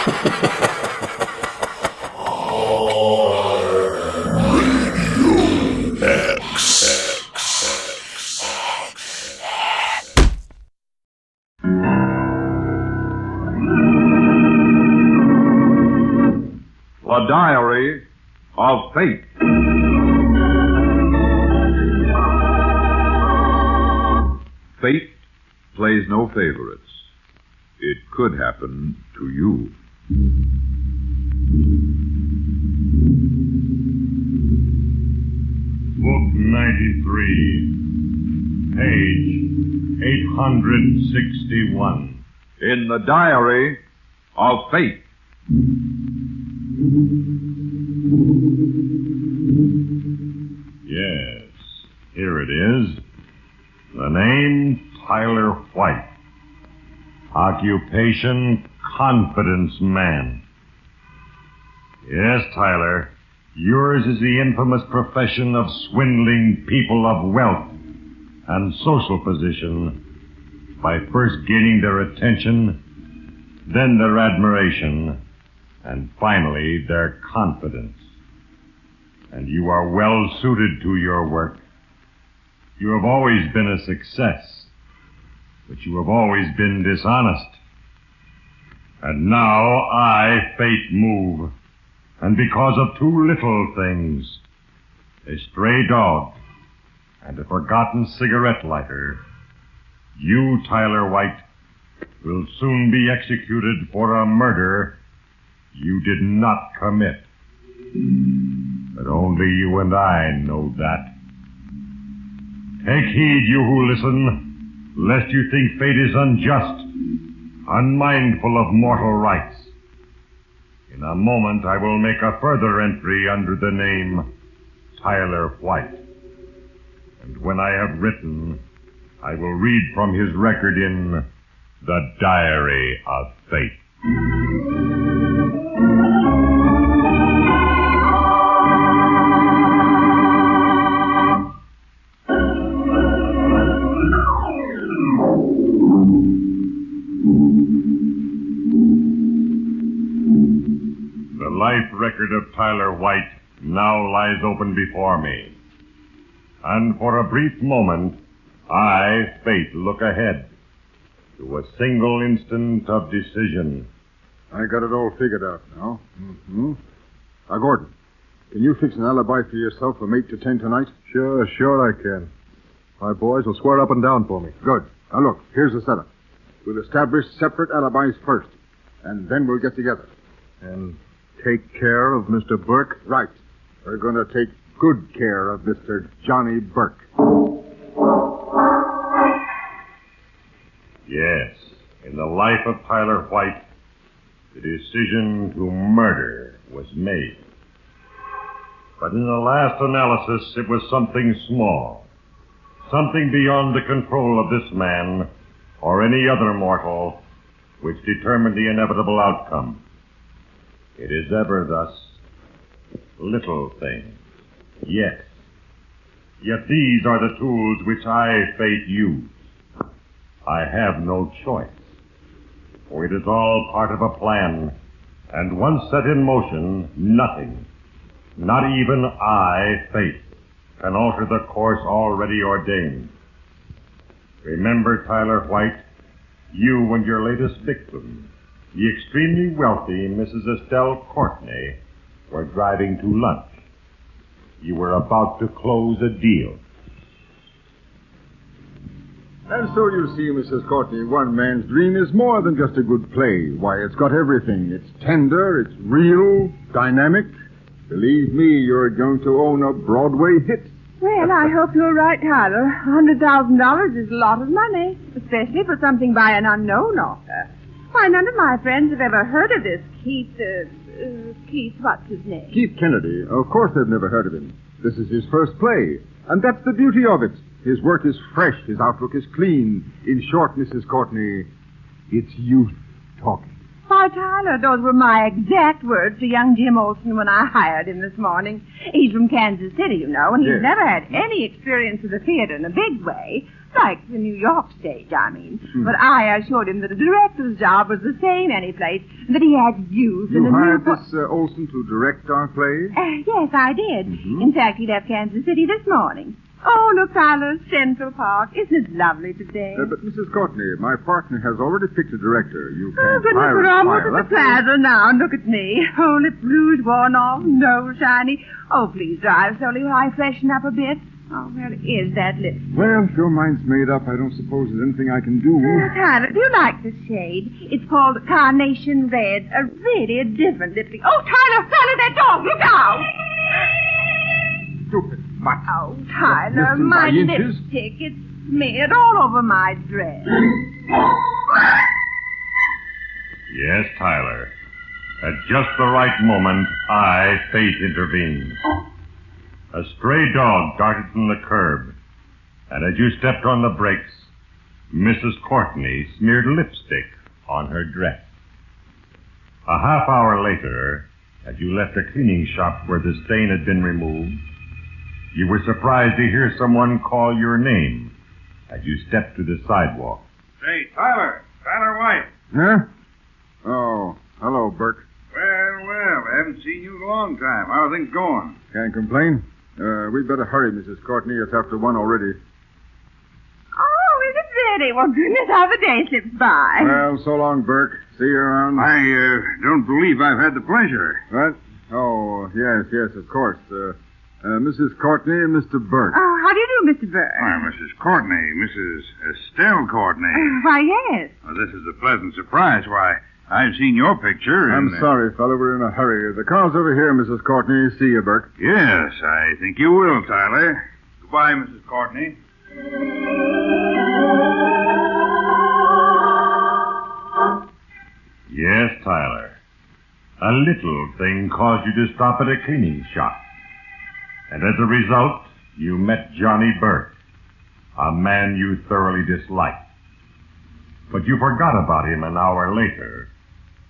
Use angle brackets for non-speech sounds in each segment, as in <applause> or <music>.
The Diary of Fate. Fate plays no favorites. It could happen to you. Book 93, page 861. In the Diary of Fate. Yes, here it is. The name Tyler White. Occupation Confidence Man. Yes, Tyler, yours is the infamous profession of swindling people of wealth and social position by first gaining their attention, then their admiration, and finally their confidence. And you are well suited to your work. You have always been a success, but you have always been dishonest. And now I, fate, move. And because of two little things, a stray dog and a forgotten cigarette lighter, you, Tyler White, will soon be executed for a murder you did not commit. But only you and I know that. Take heed, you who listen, lest you think fate is unjust, unmindful of mortal rights. In a moment, I will make a further entry under the name Tyler White. And when I have written, I will read from his record in The Diary of Fate. Record of Tyler White now lies open before me. And for a brief moment, I, fate, look ahead to a single instant of decision. I got it all figured out now. Mm-hmm. Now, Gordon, can you fix an alibi for yourself from 8 to 10 tonight? Sure, sure I can. My boys will swear up and down for me. Good. Now, look, here's the setup. We'll establish separate alibis first, and then we'll get together. And take care of Mr. Burke? Right. We're going to take good care of Mr. Johnny Burke. Yes, in the life of Tyler White, the decision to murder was made. But in the last analysis, it was something small. Something beyond the control of this man or any other mortal which determined the inevitable outcome. It is ever thus. Little things. Yes. Yet these are the tools which I, fate, use. I have no choice. For it is all part of a plan, and once set in motion, nothing, not even I, fate, can alter the course already ordained. Remember, Tyler White, you and your latest victim, the extremely wealthy Mrs. Estelle Courtney, were driving to lunch. You were about to close a deal. And so you see, Mrs. Courtney, one man's dream is more than just a good play. Why, it's got everything. It's tender, it's real, dynamic. Believe me, you're going to own a Broadway hit. Well, I hope you're right, Tyler. A hundred thousand dollars is a lot of money, especially for something by an unknown author. Why, none of my friends have ever heard of this Keith, uh, uh, Keith, what's his name? Keith Kennedy, of course they've never heard of him. This is his first play, and that's the beauty of it. His work is fresh, his outlook is clean. In short, Mrs. Courtney, it's youth talking. Why, Tyler, those were my exact words to young Jim Olson when I hired him this morning. He's from Kansas City, you know, and he's Yes. never had any experience of the theater in a big way. Like the New York stage, I mean. But I assured him that a director's job was the same any place, and that he had youth and You a hired new... this uh, Olson to direct our plays? Uh, yes, I did. Mm-hmm. In fact, he left Kansas City this morning. Oh, look, Tyler, Central Park. Isn't it lovely today? Uh, but, Mrs. Courtney, my partner has already picked a director. You Oh, can't goodness, hire we're a almost at the plaza now. and Look at me. Oh, lip rouge worn off, nose shiny. Oh, please drive slowly while I freshen up a bit. Oh, where is that lip? Well, if your mind's made up, I don't suppose there's anything I can do. Oh, Tyler, do you like the shade? It's called Carnation Red, a really different lipstick. Oh, Tyler, Tyler, that dog, look out! Stupid mutt. Oh, Tyler, my by inches. lipstick, it's smeared all over my dress. Yes, Tyler. At just the right moment, I, fate, intervened. A stray dog darted from the curb, and as you stepped on the brakes, Mrs. Courtney smeared lipstick on her dress. A half hour later, as you left a cleaning shop where the stain had been removed, you were surprised to hear someone call your name as you stepped to the sidewalk. Hey, Tyler. Tyler White. Huh? Oh, hello, Burke. Well, well, I haven't seen you in a long time. How are things going? Can't complain. Uh, we'd better hurry, Mrs. Courtney. It's after one already. Oh, is it really? Well, goodness, how the day slips by. Well, so long, Burke. See you around. I uh, don't believe I've had the pleasure. What? Oh, yes, yes, of course. Uh, uh, Mrs. Courtney and Mr. Burke. Oh, how do you do, Mr. Burke? Why, Mrs. Courtney, Mrs. Estelle Courtney. Why, yes. Well, this is a pleasant surprise. Why, I've seen your picture. I'm and, sorry, fella. We're in a hurry. The car's over here, Mrs. Courtney. See you, Burke. Yes, I think you will, Tyler. Goodbye, Mrs. Courtney. Yes, Tyler. A little thing caused you to stop at a cleaning shop. And as a result, you met Johnny Burke, a man you thoroughly disliked. But you forgot about him an hour later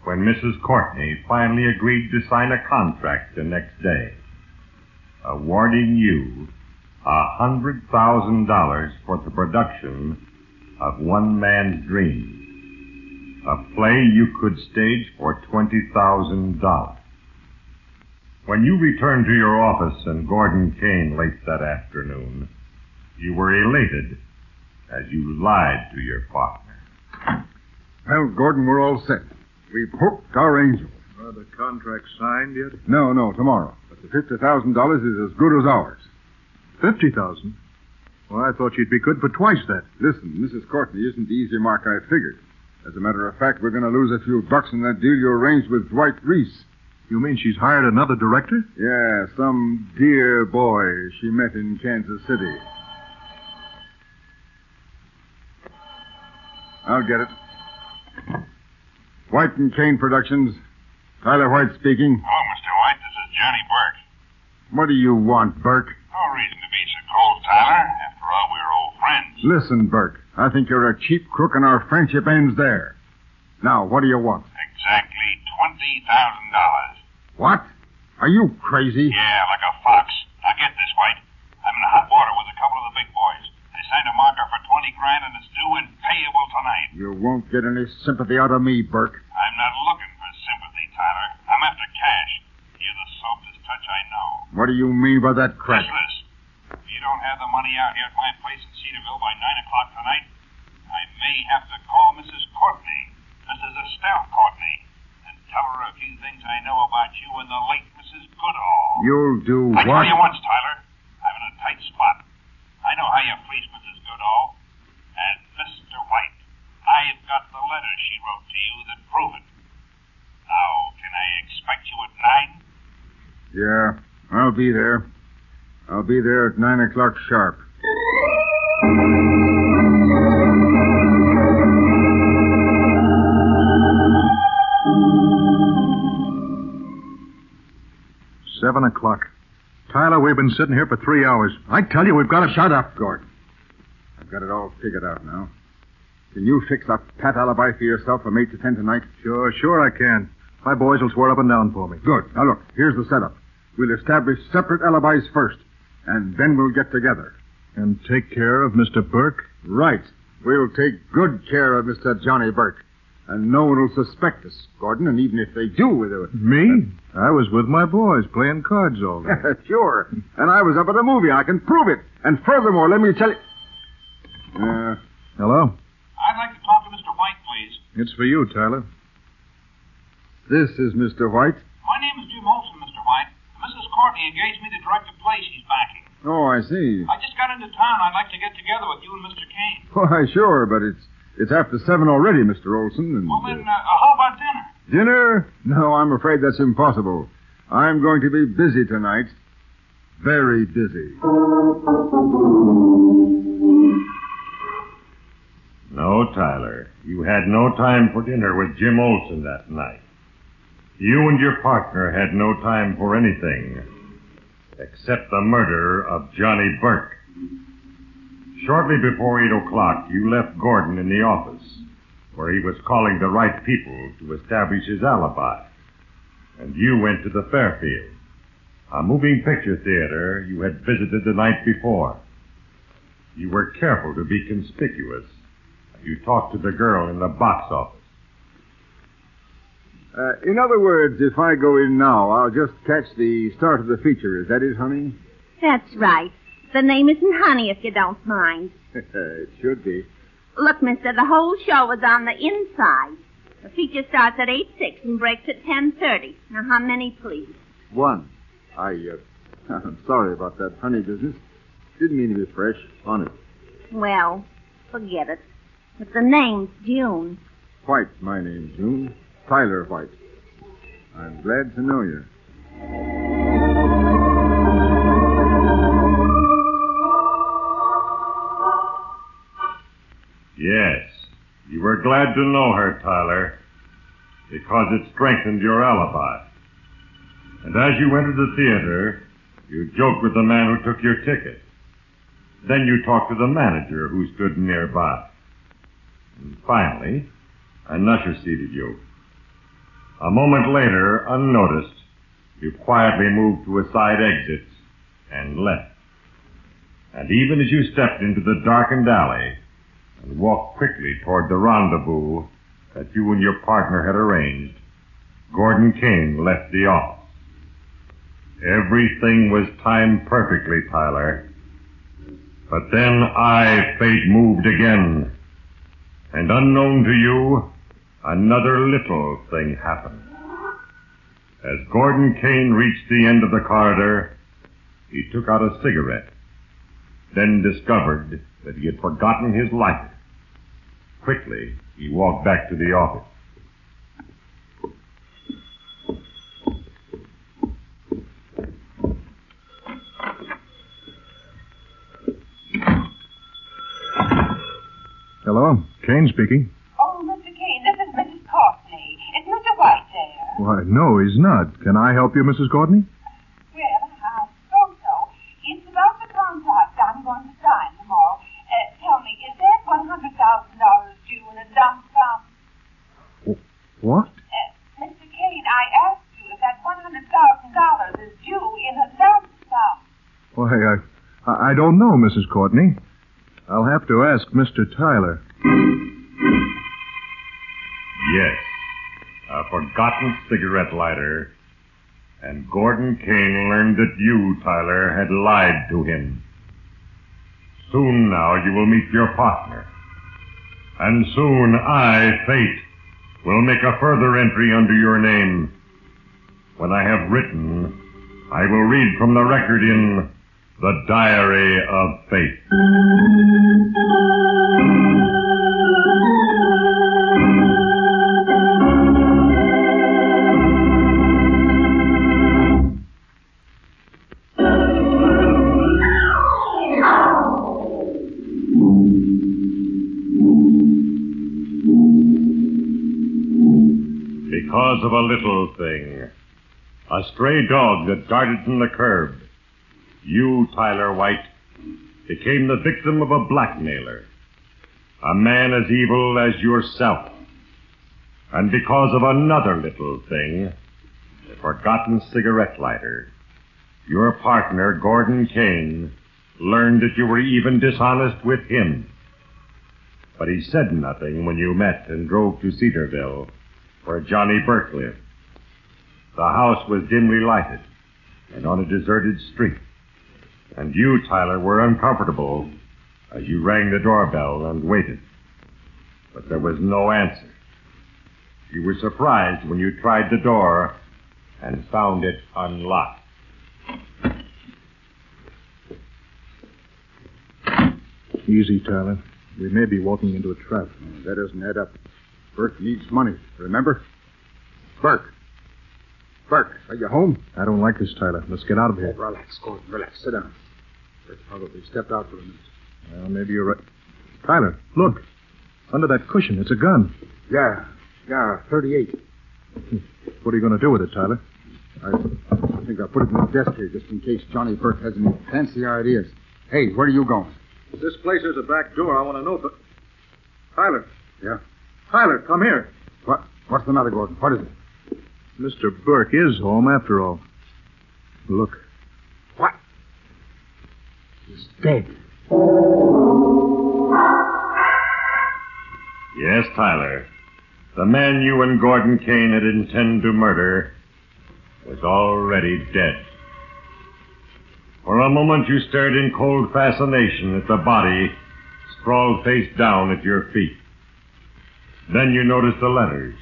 when Mrs. Courtney finally agreed to sign a contract the next day, awarding you a hundred thousand dollars for the production of One Man's Dream a play you could stage for $20,000. When you returned to your office and Gordon Kane late that afternoon, you were elated as you lied to your partner. Well, Gordon, we're all set. We've hooked our angel. Are the contracts signed yet? No, no, tomorrow. But the $50,000 is as good as ours. Fifty thousand. Well, I thought you'd be good for twice that. Listen, Mrs. Courtney isn't the easy mark I figured. As a matter of fact, we're going to lose a few bucks in that deal you arranged with Dwight Reese. You mean she's hired another director? Yeah, some dear boy she met in Kansas City. I'll get it. White and Kane Productions. Tyler White speaking. Oh, Hello, Mr. White. This is Johnny Burke. What do you want, Burke? No reason to be so cold, Tyler. After all, we're old friends. Listen, Burke. I think you're a cheap crook and our friendship ends there. Now, what do you want? Exactly $20,000. What? Are you crazy? Yeah, like a fox. Now get this, White. I'm in hot water with a couple of the big boys. Signed a marker for 20 grand and it's due and payable tonight. You won't get any sympathy out of me, Burke. I'm not looking for sympathy, Tyler. I'm after cash. You're the softest touch I know. What do you mean by that? Just. If you don't have the money out here at my place in Cedarville by 9 o'clock tonight, I may have to call Mrs. Courtney, Mrs. Estelle Courtney, and tell her a few things I know about you and the late Mrs. Goodall. You'll do I what? tell you once, Tyler, I'm in a tight spot. I know how you fleeced Mrs. Goodall. And Mr. White, I've got the letter she wrote to you that prove it. Now, can I expect you at 9? Yeah, I'll be there. I'll be there at nine o'clock sharp. Seven o'clock. Tyler, we've been sitting here for three hours. I tell you, we've got to Shut up, Gordon. I've got it all figured out now. Can you fix that pat alibi for yourself from eight to ten tonight? Sure, sure I can. My boys will swear up and down for me. Good. Now look, here's the setup. We'll establish separate alibis first, and then we'll get together. And take care of Mr. Burke? Right. We'll take good care of Mr. Johnny Burke. And no one will suspect us, Gordon, and even if they do, with a... Me? I was with my boys playing cards all day. <laughs> sure. And I was up at a movie. I can prove it. And furthermore, let me tell you... Uh, Hello? I'd like to talk to Mr. White, please. It's for you, Tyler. this is Mr. White. My name is Jim Olson, Mr. White. Mrs. Courtney engaged me to direct a play she's backing. Oh, I see. I just got into town. I'd like to get together with you and Mr. Kane. <laughs> Why, sure, but it's it's after seven already, Mr. Olson. And, Well, then, uh, uh, how about dinner? Dinner? No, I'm afraid that's impossible. I'm going to be busy tonight. Very busy. No time for dinner with Jim Olson that night. You and your partner had no time for anything except the murder of Johnny Burke. Shortly before 8 o'clock, you left Gordon in the office, where he was calling the right people to establish his alibi. And you went to the Fairfield, a moving picture theater you had visited the night before. You were careful to be conspicuous. You talked to the girl in the box office. Uh, in other words, if I go in now, I'll just catch the start of the feature. Is that it, honey? That's right. The name isn't Honey, if you don't mind. <laughs> it should be. Look, mister, the whole show is on the inside. The feature starts at 8.6 and breaks at 10.30. Now, how many, please? One. I, uh, <laughs> I'm sorry about that honey business. Didn't mean to be fresh. Honest. Well, forget it. But the name's June. White, my name's June. Tyler White. I'm glad to know you. Yes, you were glad to know her, Tyler, because it strengthened your alibi. And as you entered the theater, you joked with the man who took your ticket. Then you talked to the manager who stood nearby. And finally, an usher seated you. A moment later, unnoticed, you quietly moved to a side exit and left. And even as you stepped into the darkened alley and walked quickly toward the rendezvous that you and your partner had arranged, Gordon Kane left the office. Everything was timed perfectly, Tyler. But then I, fate, moved again. And unknown to you, another little thing happened. As Gordon Kane reached the end of the corridor, he took out a cigarette, then discovered that he had forgotten his lighter. Quickly, he walked back to the office. Hello? Kane speaking. Oh, Mr. Kane, this is Mrs. Courtney. Is Mr. White there? Why, no, he's not. Can I help you, Mrs. Courtney? Well, I suppose so. It's about the contract I'm going to sign tomorrow. Uh, tell me, is that $100,000 due in a lump sum? What? Uh, Mr. Kane, I asked you if that $100,000 is due in a lump sum. Why, I, I don't know, Mrs. Courtney. I'll have to ask Mr. Tyler. Forgotten cigarette lighter. And Gordon Kane learned that you, Tyler, had lied to him. Soon now you will meet your partner. And soon I, Fate, will make a further entry under your name. When I have written, I will read from the record in the Diary of Fate. Thing. A stray dog that darted from the curb. You, Tyler White, became the victim of a blackmailer. A man as evil as yourself. And because of another little thing, a forgotten cigarette lighter, your partner, Gordon Kane, learned that you were even dishonest with him. But he said nothing when you met and drove to Cedarville, where Johnny Burke lived. The house was dimly lighted and on a deserted street. And you, Tyler, were uncomfortable as you rang the doorbell and waited. But there was no answer. You were surprised when you tried the door and found it unlocked. Easy, Tyler. We may be walking into a trap. That doesn't add up. Burke needs money, remember? Burke. Burke, are you home? I don't like this, Tyler. Let's get out of here. Relax, Gordon, relax. Sit down. Burke probably stepped out for a minute. Well, maybe you're right. Tyler, look. Under that cushion, it's a gun. Yeah, yeah, 38. What are you going to do with it, Tyler? I, I think I'll put it in the desk here just in case Johnny Burke has any fancy ideas. Hey, where are you going? This place has a back door. I want to know, but. Tyler. Yeah? Tyler, come here. What? What's the matter, Gordon? What is it? Mr. Burke is home after all. Look. What? He's dead. Yes, Tyler. The man you and Gordon Kane had intended to murder was already dead. For a moment you stared in cold fascination at the body sprawled face down at your feet. Then you noticed the letters,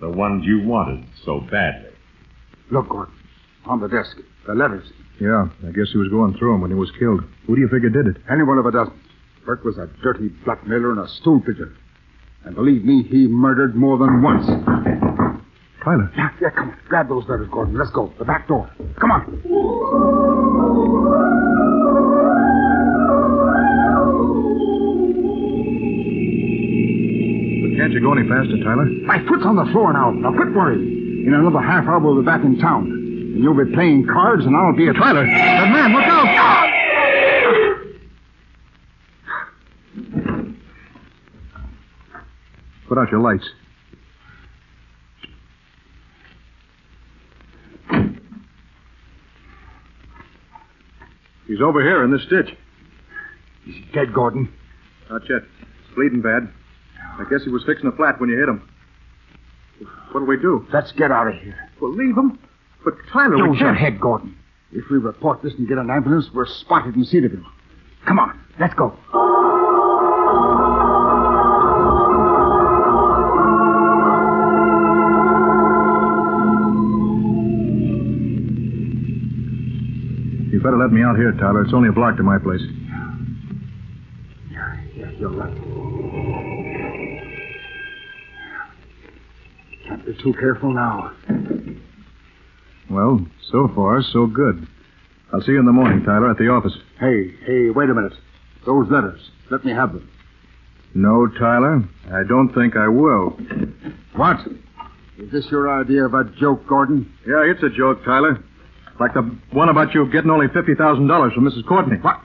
the ones you wanted so badly. Look, Gordon. On the desk. The letters. Yeah, I guess he was going through them when he was killed. Who do you figure did it? Any one of a dozen. Burke was a dirty blackmailer and a stool pigeon. And believe me, he murdered more than once. Tyler. Yeah, yeah, come on. Grab those letters, Gordon. Let's go. The back door. Come on. Can't you go any faster, Tyler? My foot's on the floor now. Now quit worrying. In another half hour, we'll be back in town. And you'll be playing cards, and I'll be a Tyler! That man, look out! Put out your lights. He's over here in this ditch. Is he dead, Gordon? Not yet. It's bleeding bad. I guess he was fixing a flat when you hit him. What'll we do? Let's get out of here. We'll leave him. But Tyler, we Use your can't. head, Gordon. If we report this and get an ambulance, we're spotted in Cedarville. Come on, let's go. You better let me out here, Tyler. It's only a block to my place. Yeah, you're right. Can't be too careful now. Well, so far, so good. I'll see you in the morning, Tyler, at the office. Hey, hey, wait a minute. Those letters. Let me have them. No, Tyler. I don't think I will. What? Is this your idea of a joke, Gordon? Yeah, it's a joke, Tyler. Like the one about you getting only $50,000 from Mrs. Courtney. What?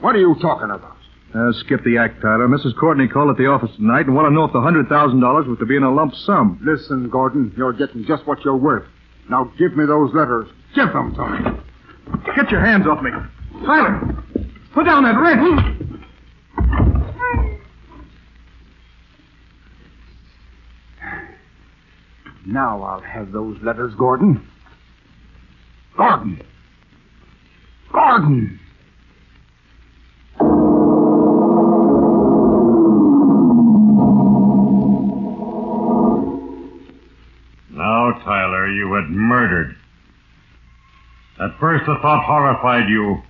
What are you talking about? Uh, skip the act, Tyler. Mrs. Courtney called at the office tonight and want to know if the $100,000 was to be in a lump sum. Listen, Gordon, you're getting just what you're worth. Now give me those letters. Give them to me. Get your hands off me. Tyler, put down that wrench. Now I'll have those letters, Gordon. Gordon! Gordon! Tyler, you had murdered. At first, the thought horrified you,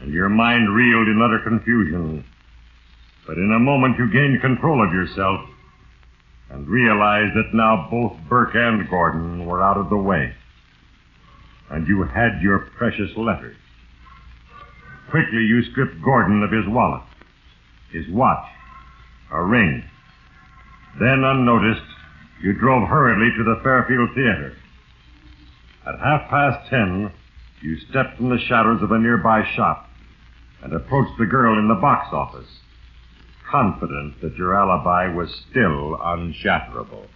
and your mind reeled in utter confusion. But in a moment, you gained control of yourself and realized that now both Burke and Gordon were out of the way. And you had your precious letters. Quickly, you stripped Gordon of his wallet, his watch, a ring. Then, unnoticed, you drove hurriedly to the Fairfield Theater. At half past ten, you stepped from the shadows of a nearby shop and approached the girl in the box office, confident that your alibi was still unshatterable.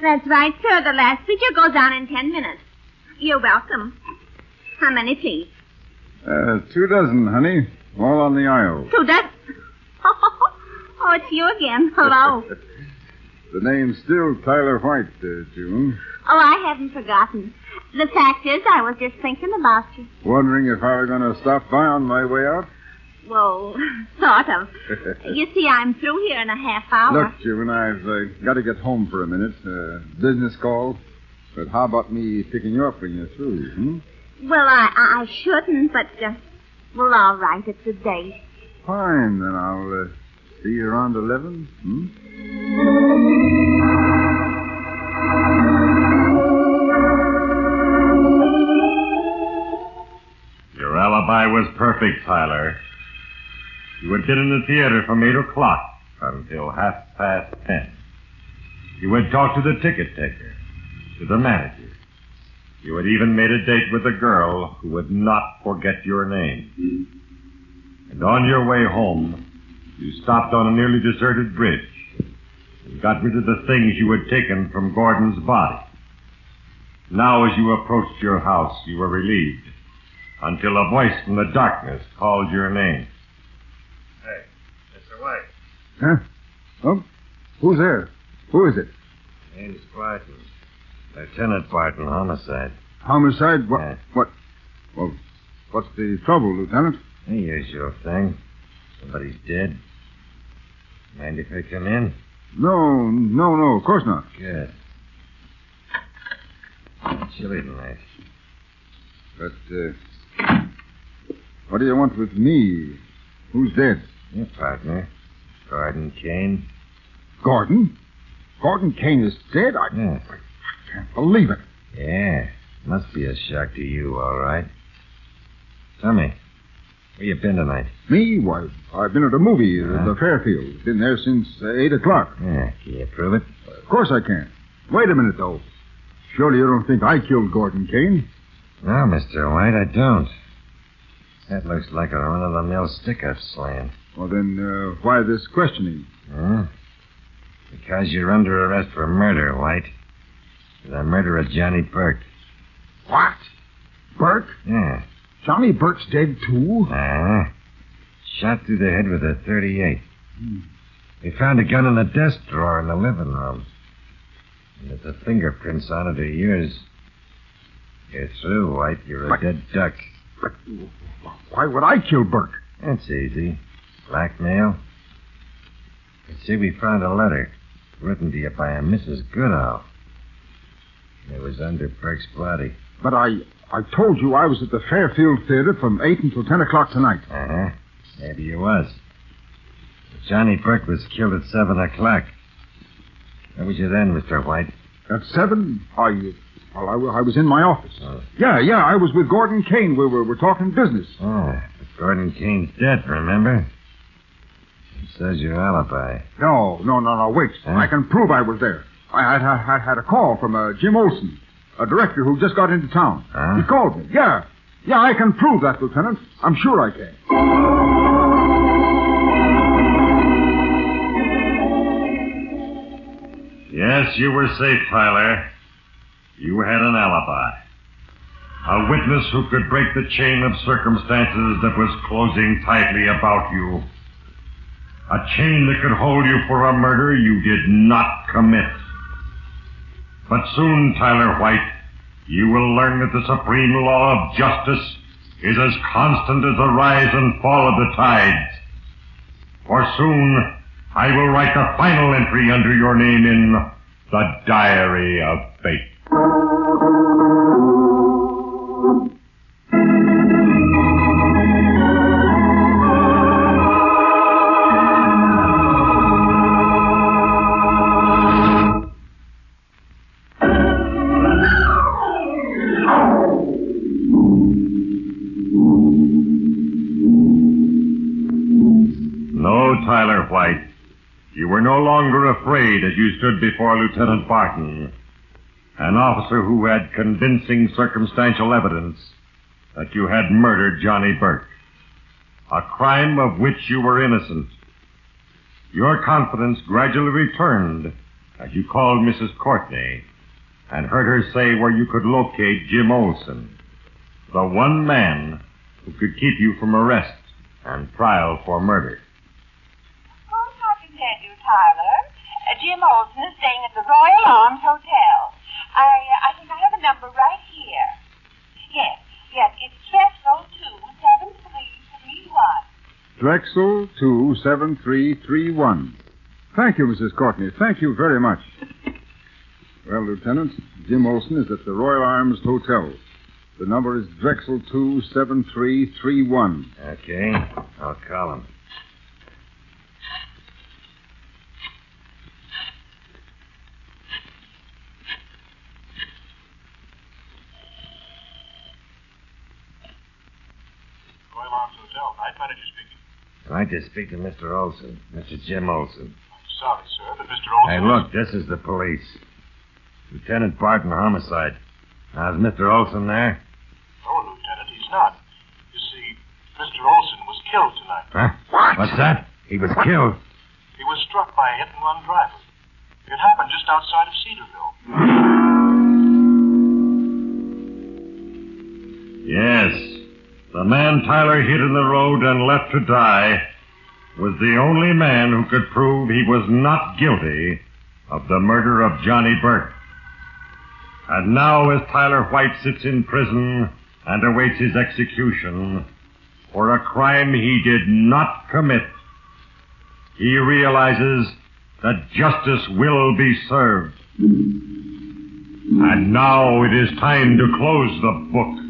That's right, sir. The last picture goes on in ten minutes. You're welcome. How many, please? Uh, two dozen, honey. All on the aisle. Two dozen. <laughs> Oh, it's you again. Hello. <laughs> The name's still Tyler White, uh, June. Oh, I haven't forgotten. The fact is, I was just thinking about you. Wondering if I were going to stop by on my way out? Well, <laughs> sort of. <laughs> You see, I'm through here in a half hour. Look, June, I've uh, got to get home for a minute. Uh, business call. But how about me picking you up when you're through, hmm? Well, I, I shouldn't, but, uh, well, all right, it's a date. Fine, then I'll uh, see you around 11, hmm? Your alibi was perfect, Tyler. You had been in the theater from 8 o'clock until half past 10. You had talked to the ticket taker, to the manager. You had even made a date with a girl who would not forget your name. And on your way home, you stopped on a nearly deserted bridge and got rid of the things you had taken from Gordon's body. Now, as you approached your house, you were relieved until a voice from the darkness called your name. Hey, Mr. White. Huh? Oh, who's there? Who is it? Name's Barton. Lieutenant Barton, homicide. Homicide? What? Yeah. What? Well, what's the trouble, Lieutenant? The your thing. Somebody's dead. Mind if I come in? No, no, no, of course not. Good. Chilly tonight. But, uh, what do you want with me? Who's dead? Your partner, Gordon Kane. Gordon? Gordon Kane is dead? I Yeah. can't believe it. Yeah. Must be a shock to you, all right. Tell me, where you been tonight? Me? Why, I've been at a movie, uh, the Fairfield. Been there since uh, 8 o'clock. Yeah, can you prove it? Of course I can. Wait a minute, though. Surely you don't think I killed Gordon Kane? No, Mr. White, I don't. That looks like a run-of-the-mill stick-up slam. Well, then, uh, why this questioning? Huh? Because you're under arrest for murder, White. For The murder of Johnny Burke. What? Burke? Yeah. Johnny Burke's dead, too? Uh-huh. Shot through the head with a 38. They found a gun in the desk drawer in the living room. And there's the fingerprints on it are yours. You're through, White. You're a But- dead duck. But why would I kill Burke? That's easy. Blackmail. You see, we found a letter written to you by a Mrs. Goodall. It was under Burke's body. But I, I told you I was at the Fairfield Theater from 8 until 10 o'clock tonight. Uh-huh. Maybe you was. But Johnny Burke was killed at 7 o'clock. Where was you then, Mr. White? At 7, I, well, I, I was in my office. Oh. Yeah, yeah, I was with Gordon Kane. We were, we're talking business. Oh, but Gordon Kane's dead, remember? It says your alibi. No, no, no, no, wait. Huh? I can prove I was there. I had, I, had a call from uh, Jim Olson, a director who just got into town. Huh? He called me. Yeah. Yeah, I can prove that, Lieutenant. I'm sure I can. Yes, you were safe, Tyler. You had an alibi. A witness who could break the chain of circumstances that was closing tightly about you. A chain that could hold you for a murder you did not commit. But soon, Tyler White, you will learn that the supreme law of justice is as constant as the rise and fall of the tides. For soon, I will write the final entry under your name in the Diary of Fate. Longer afraid as you stood before Lieutenant Barton, an officer who had convincing circumstantial evidence that you had murdered Johnny Burke, a crime of which you were innocent. Your confidence gradually returned as you called Mrs. Courtney and heard her say where you could locate Jim Olson, the one man who could keep you from arrest and trial for murder. Who's Sergeant Jim Olson is staying at the Royal Arms Hotel. I, uh, I think I have a number right here. Yes, yes, it's Drexel 27331. Drexel 27331. Thank you, Mrs. Courtney. Thank you very much. Well, Lieutenant, Jim Olson is at the Royal Arms Hotel. The number is Drexel 27331. Okay, I'll call him. Royal Arms Hotel. Night manager speaking. I'd like to speak to Mr. Olson, Mr. Jim Olson. I'm sorry, sir, but Mr. Olson. Hey, look, this is the police. Lieutenant Barton, homicide. Now, is Mr. Olson there? No, Lieutenant, he's not. You see, Mr. Olson was killed tonight. Huh? What? What's that? He was killed. He was struck by a hit and run driver. It happened just outside of Cedarville. Yes. The man Tyler hit in the road and left to die was the only man who could prove he was not guilty of the murder of Johnny Burke. And now, as Tyler White sits in prison and awaits his execution for a crime he did not commit, he realizes that justice will be served. And now it is time to close the book.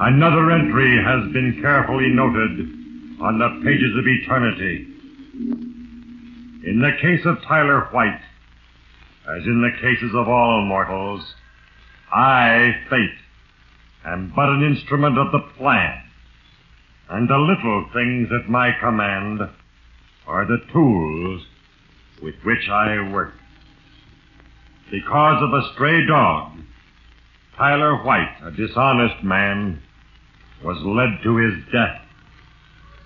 Another entry has been carefully noted on the pages of eternity. In the case of Tyler White, as in the cases of all mortals, I, fate, am but an instrument of the plan, and the little things at my command are the tools with which I work. Because of a stray dog, Tyler White, a dishonest man, was led to his death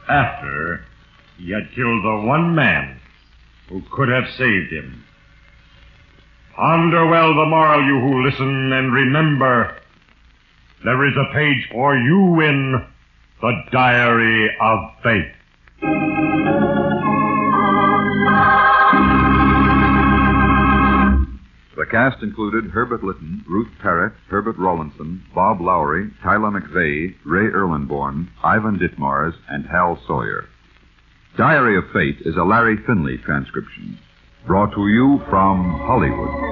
after he had killed the one man who could have saved him. Ponder well the moral, you who listen, and remember there is a page for you in the Diary of Fate. Cast included Herbert Lytton, Ruth Perrott, Herbert Rawlinson, Bob Lowry, Tyler McVey, Ray Erlenborn, Ivan Ditmars, and Hal Sawyer. Diary of Fate is a Larry Finley transcription. Brought to you from Hollywood.